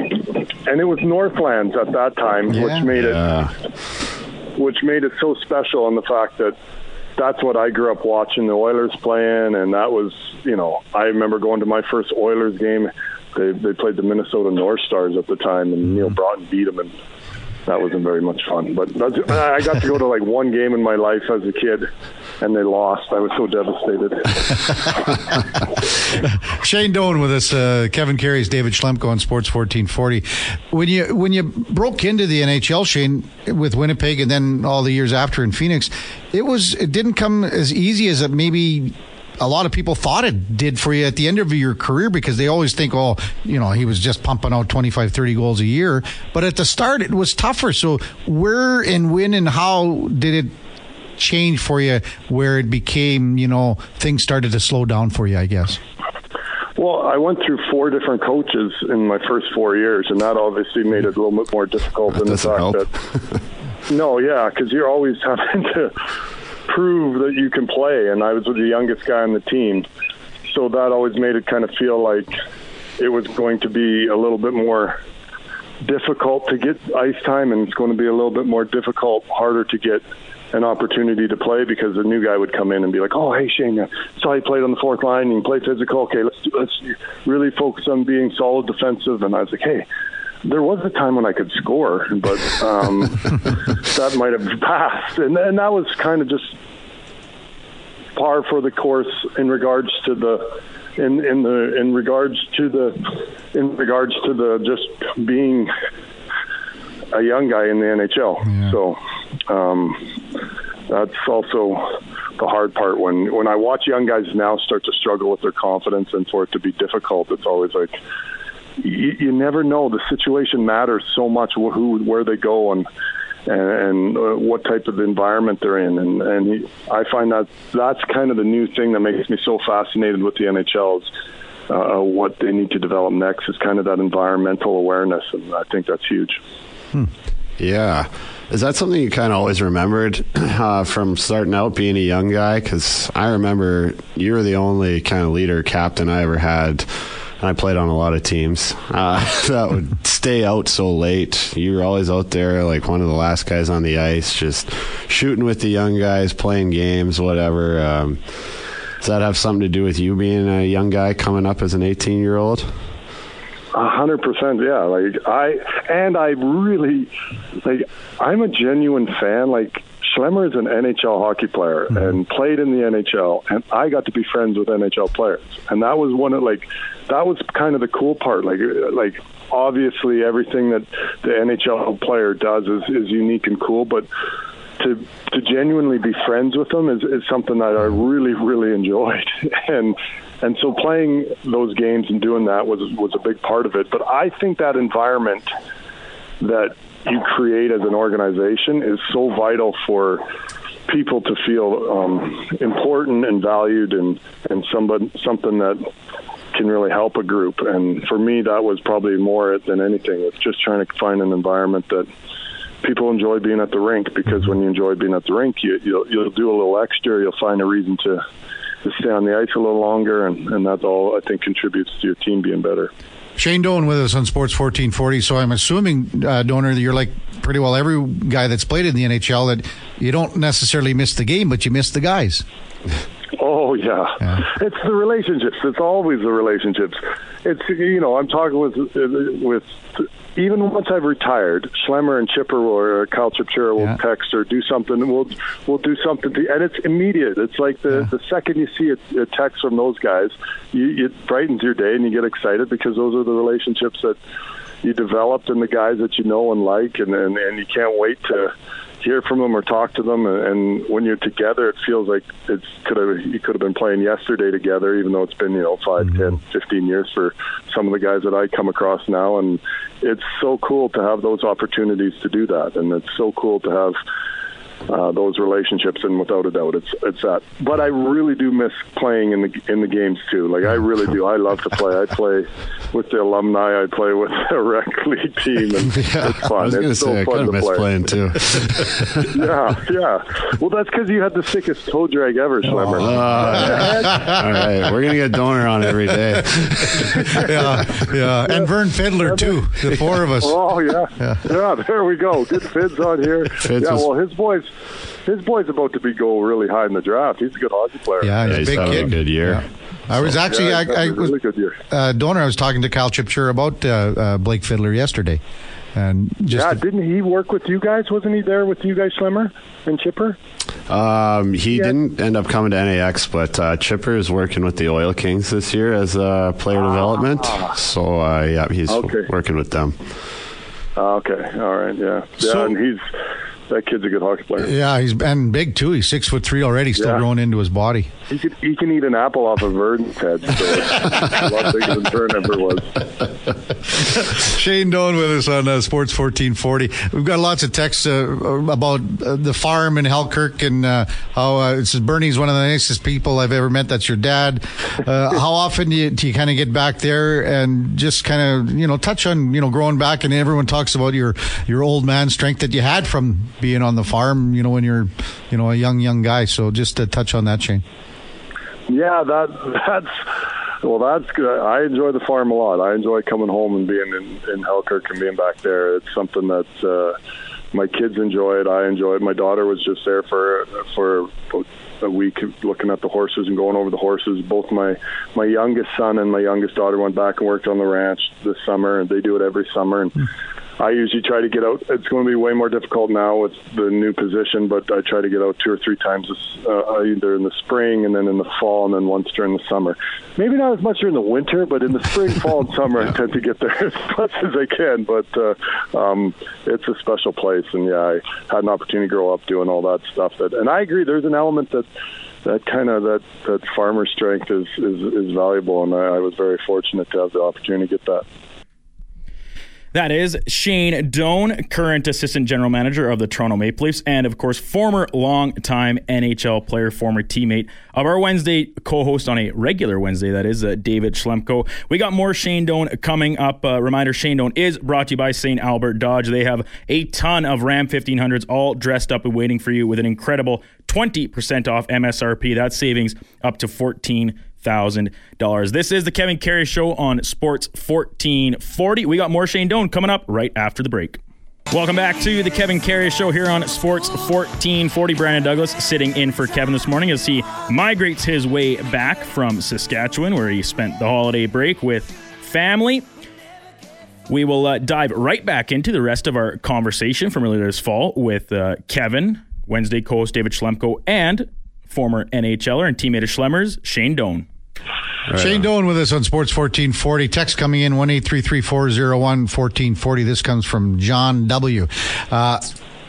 I: and it was Northlands at that time, yeah. which made yeah. it which made it so special in the fact that that's what I grew up watching the Oilers playing, and that was, you know, I remember going to my first Oilers game. They they played the Minnesota North Stars at the time, and Neal mm-hmm. Broten beat them, and that wasn't very much fun. But I got to go to like one game in my life as a kid, and they lost. I was so devastated. [LAUGHS]
F: Shane Doan with us, uh, Kevin Karius, David Schlemko on Sports 1440. When you when you broke into the NHL, Shane, with Winnipeg, and then all the years after in Phoenix, it was it didn't come as easy as it maybe a lot of people thought it did for you at the end of your career because they always think, oh, you know, he was just pumping out 25, 30 goals a year. But at the start, it was tougher. So where and when and how did it change for you where it became, you know, things started to slow down for you, I guess?
I: Well, I went through four different coaches in my first four years, and that obviously made it a little bit more difficult that in the fact help. that. no, yeah, because you're always [LAUGHS] having to prove that you can play, and I was the youngest guy on the team, so that always made it kind of feel like it was going to be a little bit more difficult to get ice time, and it's going to be a little bit more difficult, harder to get an opportunity to play because the new guy would come in and be like, "Oh, hey Shane, I saw you played on the fourth line. You can play physical. Okay, let's let's really focus on being solid defensive." And I was like, "Hey." There was a time when I could score, but um, [LAUGHS] that might have passed, and, and that was kind of just par for the course in regards to the in in the in regards to the in regards to the just being a young guy in the NHL. Yeah. So um, that's also the hard part when when I watch young guys now start to struggle with their confidence and for it to be difficult. It's always like you, you never know. The situation matters so much. Who where they go and and, and uh, what type of environment they're in. And, and he, I find that that's kind of the new thing that makes me so fascinated with the NHL. Is, uh, what they need to develop next is kind of that environmental awareness, and I think that's huge.
J: Hmm. Yeah. Is that something you kind of always remembered [CLEARS THROAT] uh, from starting out being a young guy? Because I remember you were the only kind of leader captain I ever had. And I played on a lot of teams uh, [LAUGHS] that would stay out so late. You were always out there, like one of the last guys on the ice, just shooting with the young guys, playing games, whatever. Um, does that have something to do with you being a young guy coming up as an 18 year old?
I: A hundred percent, yeah. Like I and I really like I'm a genuine fan. Like Schlemmer is an NHL hockey player mm-hmm. and played in the NHL, and I got to be friends with NHL players, and that was one of like that was kind of the cool part. Like like obviously everything that the NHL player does is is unique and cool, but to to genuinely be friends with them is, is something that I really really enjoyed, [LAUGHS] and and so playing those games and doing that was was a big part of it. But I think that environment that you create as an organization is so vital for people to feel um, important and valued and and somebody something that can really help a group. And for me, that was probably more it than anything. It's just trying to find an environment that people enjoy being at the rink because when you enjoy being at the rink, you, you'll, you'll do a little extra. You'll find a reason to to stay on the ice a little longer, and, and that's all I think contributes to your team being better.
F: Shane Doan with us on Sports 1440. So I'm assuming, uh, Doaner, that you're like pretty well every guy that's played in the NHL that you don't necessarily miss the game, but you miss the guys. [LAUGHS]
I: Oh yeah. yeah. it's the relationships. It's always the relationships. It's you know I'm talking with with even once I've retired, Schlemmer and Chipper or Kyle Chipchura will yeah. text or do something. We'll we'll do something, to, and it's immediate. It's like the yeah. the second you see a, a text from those guys, you, it brightens your day and you get excited because those are the relationships that you developed and the guys that you know and like, and and, and you can't wait to hear from them or talk to them. And when you're together, it feels like it's could have you could have been playing yesterday together, even though it's been you know five, mm-hmm. ten, fifteen years for some of the guys that I come across now. And it's so cool to have those opportunities to do that, and it's so cool to have uh, those relationships, and without a doubt, it's it's that. But I really do miss playing in the in the games too. Like I really do. I love to play. I play with the alumni. I play with the [LAUGHS] rec league team, and [LAUGHS]
J: Yeah,
I: it's fun.
J: I was going to say I kind of
I: to
J: miss
I: play.
J: playing too. [LAUGHS]
I: yeah, yeah. Well, that's because you had the sickest toe drag ever, Schlemmer.
J: Oh, All right, we're gonna get Doaner on every day.
F: yeah, yeah, and Vern Fiddler too. The four of us.
I: Oh yeah. yeah, There we go. Good Fids on here.
J: Fids
I: yeah.
J: was-
I: Well, his boys, his boy's about to be go really high in the draft. He's a good hockey player.
F: Yeah, he's
J: Yeah,
F: a
J: he's
F: big
J: having
F: kid.
J: a good year.
F: I was actually,
I: yeah,
F: I, I
I: having
F: was,
I: really good year.
F: uh, Doaner. I was talking to Cal Chipchura about uh, uh, Blake Fiddler yesterday, and just
I: Yeah, didn't he work with you guys? Wasn't he there with you guys, Schlemmer and Chipper?
J: Um, he didn't end up coming to NAX, but uh, Chipper is working with the Oil Kings this year as uh, player development. So uh, yeah, he's
I: Okay.
J: working with them.
I: Ah, okay, all right, yeah, yeah,
F: So-
I: and he's that kid's a good hockey player.
F: yeah, he's and big too. He's six foot three already, still
I: Yeah.
F: growing into his body.
I: He can can eat an apple off of Verdon's head. A lot bigger than Vern ever was.
F: Shane Doan with us on uh, Sports 1440. We've got lots of texts uh, about uh, the farm in Halkirk and uh, how uh, it says Bernie's one of the nicest people I've ever met. That's your dad. Uh, how often do you, you kind of get back there and just kind of you know touch on you know growing back and everyone talks about your your old man strength that you had from being on the farm. You know when you're you know a young young guy. So just to touch on that, Shane.
I: Yeah, that that's well, that's good. I enjoy the farm a lot. I enjoy coming home and being in in Halkirk and being back there. It's something that uh, my kids enjoy it. I enjoy it. My daughter was just there for for a week looking at the horses and going over the horses. Both my my youngest son and my youngest daughter went back and worked on the ranch this summer, and they do it every summer. And I usually try to get out. It's going to be way more difficult now with the new position, but I try to get out two or three times, uh, either in the spring and then in the fall, and then once during the summer. Maybe not as much during the winter, but in the spring, fall, and summer, I tend to get there [LAUGHS] as much as I can. But uh, um, it's a special place, and yeah, I had an opportunity to grow up doing all that stuff. That, and I agree. There's an element that that kind of that that farmer strength is is, is valuable, and I, I was very fortunate to have the opportunity to get that.
E: That is Shane Doan, current assistant general manager of the Toronto Maple Leafs, and of course, former long-time NHL player, former teammate of our Wednesday co-host on a regular Wednesday. That is uh, David Schlemko. We got more Shane Doan coming up. Uh, reminder: Shane Doan is brought to you by St. Albert Dodge. They have a ton of Ram 1500s all dressed up and waiting for you with an incredible 20% off MSRP. That savings up to 14 thousand dollars. This is the Kevin Karius Show on Sports 1440. We got more Shane Doan coming up right after the break. Welcome back to the Kevin Karius Show here on Sports 1440. Brandon Douglas sitting in for Kevin this morning as he migrates his way back from Saskatchewan, where he spent the holiday break with family. We will uh, dive right back into the rest of our conversation from earlier this fall with uh, Kevin, Wednesday co-host David Schlemko, and former NHLer and teammate of Schlemmer's, Shane Doan.
F: Shane Doan with us on Sports 1440. Text coming in 1 1440 This comes from John W. Uh,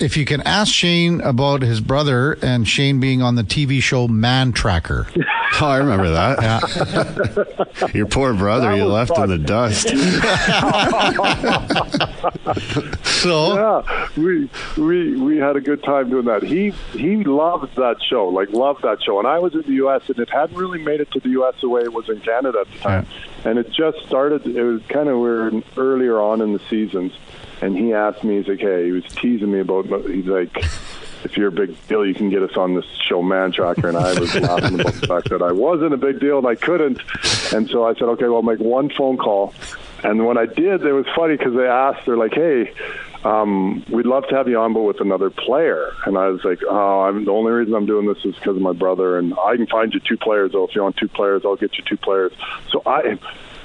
F: if you can ask Shane about his brother and Shane being on the TV show Man Tracker. [LAUGHS]
J: Oh, I remember that. [LAUGHS] Your poor brother,
I: That
J: you left
I: fun.
J: in the dust. [LAUGHS]
F: So,
I: yeah, we we we had a good time doing that. He he loved that show, like loved that show. And I was in the U.S. and it hadn't really made it to the U.S. the way it was in Canada at the time. And it just started. It was kind of we were earlier on in the seasons, and he asked me, he's like, hey, he was teasing me about. He's like. If you're a big deal, you can get us on this show, Man Tracker. And I was laughing about the fact that I wasn't a big deal and I couldn't. And so I said, okay, well, I'll make one phone call. And when I did, it was funny because they asked, they're like, hey, um, we'd love to have you on, but with another player. And I was like, oh, I'm, the only reason I'm doing this is because of my brother. And I can find you two players, though. If you want two players, I'll get you two players. So I.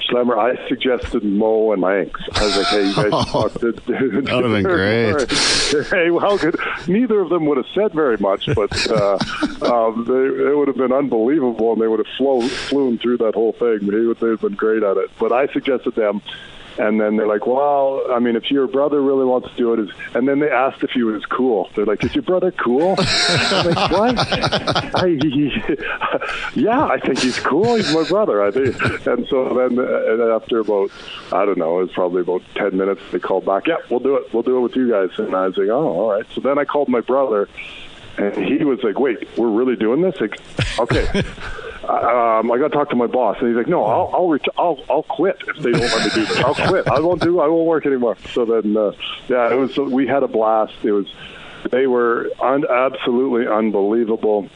I: Schlemmer, I suggested Mo and Manx. I was like, "Hey, you guys [LAUGHS] talk to dude."
J: That would've been great. [LAUGHS]
I: hey, well, good. Neither of them would have said very much, but uh, [LAUGHS] um, they, it would have been unbelievable, and they would have flown, flown through that whole thing. They would they've been great at it. But I suggested them, and then they're like, "Well, I mean, if your brother really wants to do it," and then they asked if he was cool. They're like, "Is your brother cool?" I'm like, "What?" [LAUGHS] I, yeah, I think he's cool. He's my brother. I think. And so then, uh, after about, I don't know, it was probably about ten minutes. They called back. Yeah, we'll do it. We'll do it with you guys. And I was like, "Oh, all right." So then I called my brother. And he was like, "Wait, we're really doing this?" Like, okay. [LAUGHS] um, I got to talk to my boss, and he's like, "No, I'll I'll, ret- I'll I'll quit if they don't let me do this. I'll quit. I won't do. I won't work anymore." So then, uh, yeah, it was. So We had a blast. It was. They were un- absolutely unbelievable.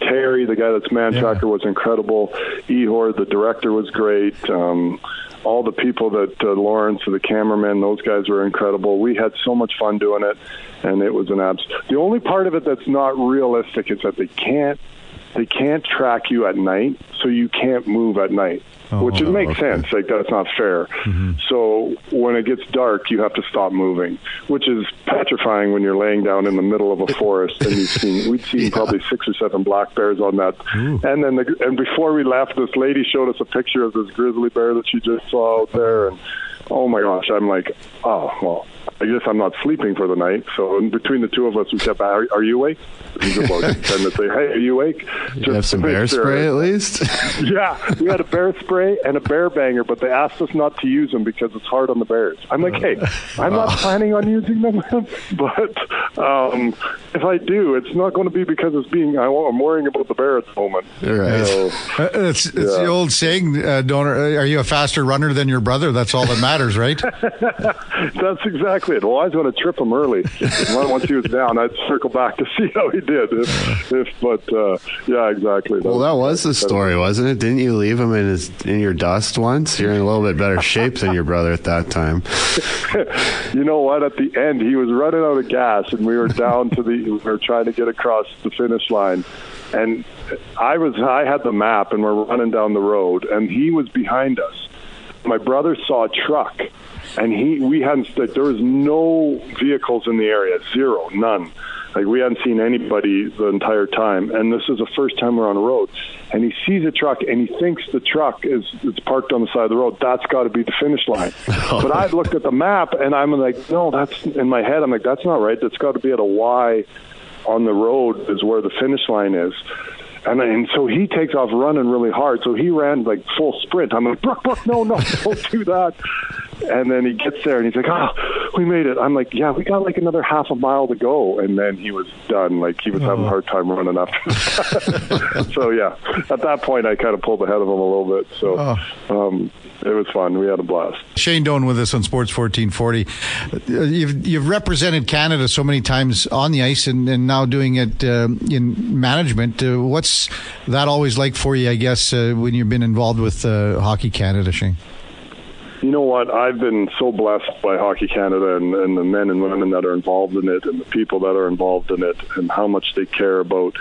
I: Terry, the guy that's man tracker, was incredible. Ehor, the director, was great. Um, all the people that uh, Lawrence, the cameraman, those guys were incredible. We had so much fun doing it, and it was an abs. The only part of it that's not realistic is that they can't they can't track you at night, so you can't move at night,
F: Oh,
I: which it makes
F: okay.
I: sense. Like that's not fair. Mm-hmm. So when it gets dark, you have to stop moving, which is petrifying when you're laying down in the middle of a forest and you've seen we'd seen [LAUGHS] probably six or seven black bears on that. And then the, and before we left, this lady showed us a picture of this grizzly bear that she just saw out there, and oh my gosh, I'm like, oh well. I guess I'm not sleeping for the night. So in between the two of us, we kept, are, are you awake? And just to say, hey, are you awake?
J: You have some bear spray at least? [LAUGHS]
I: yeah, we had a bear spray and a bear banger, but they asked us not to use them because it's hard on the bears. I'm like, hey, [LAUGHS] I'm not planning on using them, [LAUGHS] but um, if I do, it's not going to be because it's being. I, I'm worrying about the bear at the moment.
J: Right.
I: So,
F: Uh, It's, it's the old saying, uh, Doaner. Are you a faster runner than your brother? That's all that matters, right?
I: that's exactly it. Well, I was going to trip him early. [LAUGHS] Once he was down, I'd circle back to see how he did. If, if but uh, yeah, exactly.
J: Well, that was the story, wasn't it? Didn't you leave him in his in your dust once? You're in a little bit better shape than your brother at that time. [LAUGHS]
I: you know what? At the end, he was running out of gas, and we were down to the. We were trying to get across the finish line, and I was. I had the map, and we're running down the road, and he was behind us. My brother saw a truck, and he. We hadn't. There was no vehicles in the area. Zero. None. Like we hadn't seen anybody the entire time, and this is the first time we're on the road. And he sees a truck, and he thinks the truck is it's parked on the side of the road. That's got to be the finish line. [LAUGHS] Oh. but I looked at the map, and I'm like, no, that's in my head. I'm like, that's not right. That's got to be at a Y on the road is where the finish line is. And, and so he takes off running really hard. So he ran like full sprint. I'm like, Brooke, Brooke, no, no, don't do that. And then he gets there and he's like, ah, we made it. I'm like, yeah, we got like another half a mile to go. And then he was done. Like he was having a hard time running after that. [LAUGHS] so yeah, at that point, I kind of pulled ahead of him a little bit. So um, it was fun. We had a blast.
F: Shane Doan with us on Sports 1440. Uh, You've, you've represented Canada so many times on the ice and, and now doing it um in management. Uh, what's that always like for you, I guess, uh, when you've been involved with uh, Hockey Canada, Shane?
I: You know what? I've been so blessed by Hockey Canada and, and the men and women that are involved in it and the people that are involved in it and how much they care about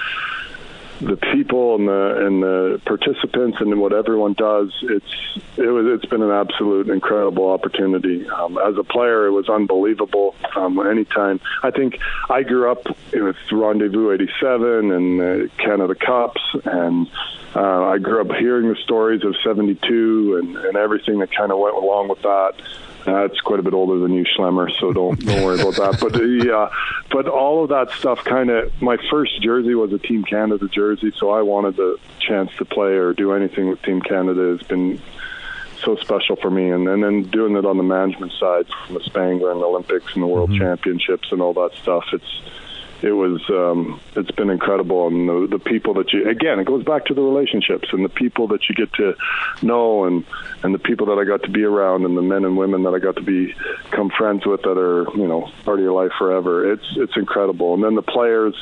I: the people and the and the participants and what everyone does. It's it was it's been an absolute incredible opportunity. Um, as a player, it was unbelievable. Um, anytime I think I grew up with Rendezvous '87 and Canada Cups and. Uh, I grew up hearing the stories of '72 and, and everything that kind of went along with that. Uh, it's quite a bit older than you, Schlemmer, so don't don't worry about that. But uh, yeah, but all of that stuff kind of. My first jersey was a Team Canada jersey, so I wanted the chance to play or do anything with Team Canada has been so special for me. And, and then doing it on the management side, from the Spengler and the Olympics and the World Championships and all that stuff, it's it was um, it's been incredible. And the, the people that you again it goes back to the relationships and the people that you get to know and and the people that I got to be around and the men and women that I got to be become friends with that are you know part of your life forever. It's it's incredible. And then the players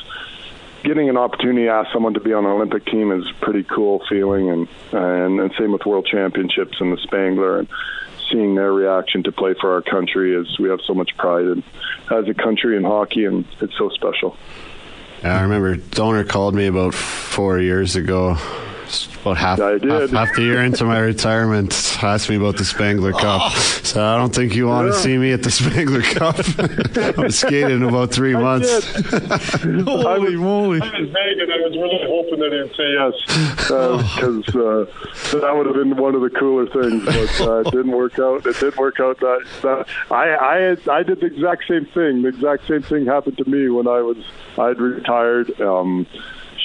I: getting an opportunity to ask someone to be on an Olympic team is pretty cool feeling. And and, and same with World Championships and the Spengler. And seeing their reaction to play for our country is we have so much pride in, as a country in hockey and it's so special.
J: I remember Doaner called me about four years ago, about half,
I: I did.
J: half, half the year into my retirement, asked me about the Spengler Cup. So I don't think you want to
I: Yeah.
J: see me at the Spengler Cup. [LAUGHS] I'm skating in about three months. [LAUGHS]
I: Holy moly! I was begging. I was really hoping that he'd say yes because uh, that would have been one of the cooler things. But uh, it didn't work out. It didn't work out. That, that I I I did the exact same thing. The exact same thing happened to me when I was I'd retired. Um,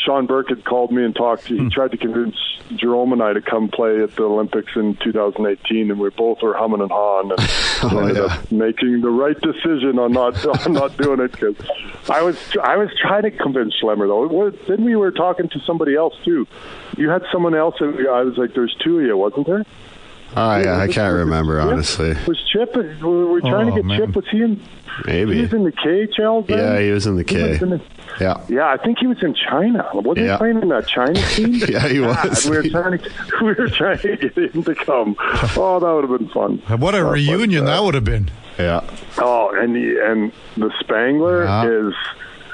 I: Sean Burke had called me and talked. He hmm. tried to convince Jarome and I to come play at the Olympics in 2018, and we both were humming and hawing, and [LAUGHS]
J: Oh,
I: ended
J: yeah.
I: up making the right decision on not [LAUGHS] on not doing it because I was I was trying to convince Schlemmer though. It was, then we were talking to somebody else too. You had someone else. That, I was like, "There's two of you, wasn't there?"
J: Oh yeah, I can't remember honestly.
I: Was Chip? We were trying
F: Oh,
I: to get
F: man.
I: Chip. Was he in?
J: Maybe He
I: was in the KHL. Then?
J: Yeah, he was in the
I: He
J: K.
I: was in the-
J: Yeah.
I: Yeah, I think he was in China. Wasn't
J: Yeah.
I: he playing in that China [LAUGHS] team?
J: Yeah, he
I: God,
J: was.
I: we were trying to [LAUGHS] we were trying to get him to come. Oh, that would have been fun.
F: What a
I: Uh, but,
F: reunion
I: uh,
F: that would have been.
J: Yeah.
I: Oh, and the, and the Spengler
F: Yeah.
I: is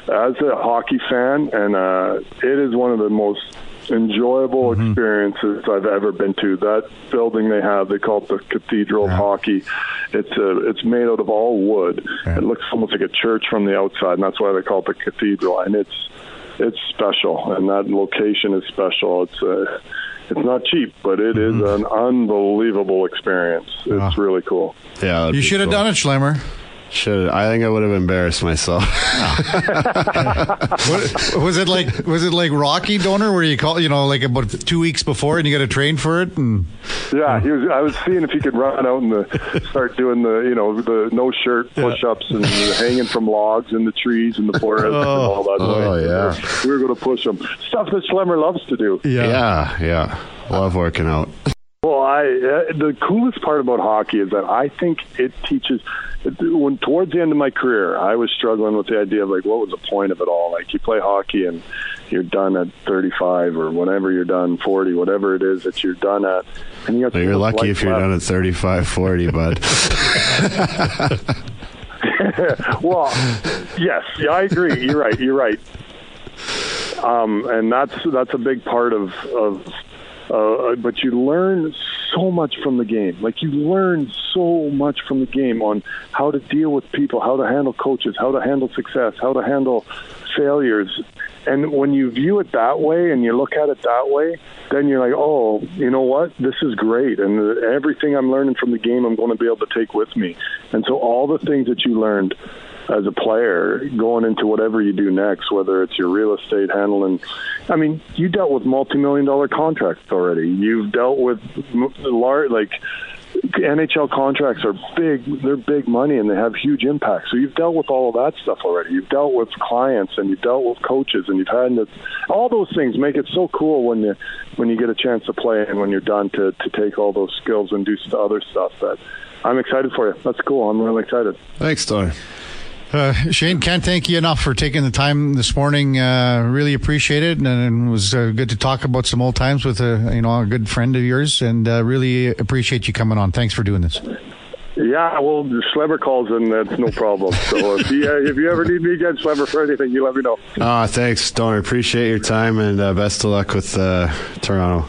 I: as a hockey fan, and uh, it is one of the most enjoyable
F: Mm-hmm.
I: experiences I've ever been to. That building they have, they call it the Cathedral of Hockey. It's a, it's made out of all wood.
F: Yeah.
I: It looks almost like a church from the outside, and that's why they call it the Cathedral. And it's it's special, and that location is special. It's a it's not cheap, but it is
F: Mm-hmm.
I: an unbelievable experience. It's really cool.
J: Yeah.
F: You should have
J: cool.
F: done it, Schlemmer.
J: Should I think I would have embarrassed myself. [LAUGHS]
F: What, was it like? Was it like Rocky Doaner, where you call, you know, like about two weeks before, and you got to train for it? And
I: Yeah, he was. I was seeing if he could run out and the, start doing the, you know, the no shirt push-ups and hanging from logs in the trees in the forest and all that.
J: Oh, yeah.
I: we were going to push him. Stuff that Schlemmer loves to do.
J: yeah, yeah. Love working out.
I: Well, I uh, the coolest part about hockey is that I think it teaches. When towards the end of my career, I was struggling with the idea of like, what was the point of it all? Like, you play hockey and you're done at 35 or whenever you're done, 40, whatever it is that you're done at, and you got
J: So
I: so
J: you're lucky if you're
I: left.
J: done at 35, 40, bud. [LAUGHS]
I: well, yes, yeah, I agree. You're right. You're right. Um, and that's that's a big part of of. Uh, but you learn so much from the game. Like you learn so much from the game on how to deal with people, how to handle coaches, how to handle success, how to handle failures. And when you view it that way and you look at it that way, then you're like, oh, you know what? This is great. And everything I'm learning from the game, I'm going to be able to take with me. And so all the things that you learned as a player going into whatever you do next, whether it's your real estate handling. I mean, you dealt with multi-million dollar contracts already. You've dealt with large, like NHL contracts are big. They're big money and they have huge impact. So you've dealt with all of that stuff already. You've dealt with clients and you've dealt with coaches and you've had all those things make it so cool when you when you get a chance to play and when you're done to to take all those skills and do other stuff. That I'm excited for you. That's cool. I'm really excited.
J: Thanks, Doaner.
F: Uh, Shane, can't thank you enough for taking the time this morning. Uh, really appreciate it, and, and it was uh, good to talk about some old times with a you know a good friend of yours, and uh, really appreciate you coming on. Thanks for doing this.
I: Yeah, well, Schlemmer calls and that's no problem. So if you, uh, if you ever need me again, Schlemmer, for anything, you let me know.
J: Ah, thanks, Doaner. Appreciate your time and uh, best of luck with uh, Toronto.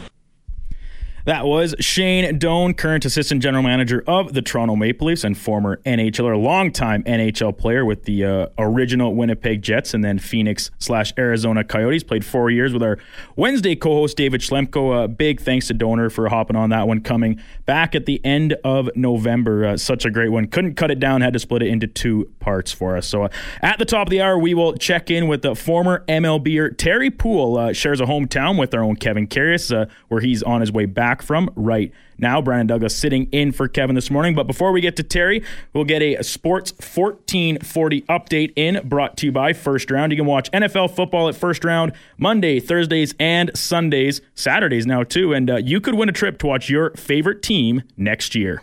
E: That was Shane Doan, current assistant general manager of the Toronto Maple Leafs and former NHLer, longtime NHL player with the uh, original Winnipeg Jets and then Phoenix slash Arizona Coyotes. Played four years with our Wednesday co-host David Schlemko. Uh, big thanks to Doaner for hopping on that one. Coming back at the end of November, uh, such a great one. Couldn't cut it down. Had to split it into two parts for us. So uh, at the top of the hour, we will check in with the former MLBer Terry Puhl. Uh, shares a hometown with our own Kevin Karius, uh, where he's on his way back from right now. Brandon Douglas sitting in for Kevin this morning. But before we get to Terry, we'll get a Sports 1440 update in brought to you by First Round. You can watch NFL football at First Round Monday, Thursdays, and Sundays, Saturdays now too. And uh, you could win a trip to watch your favorite team next year.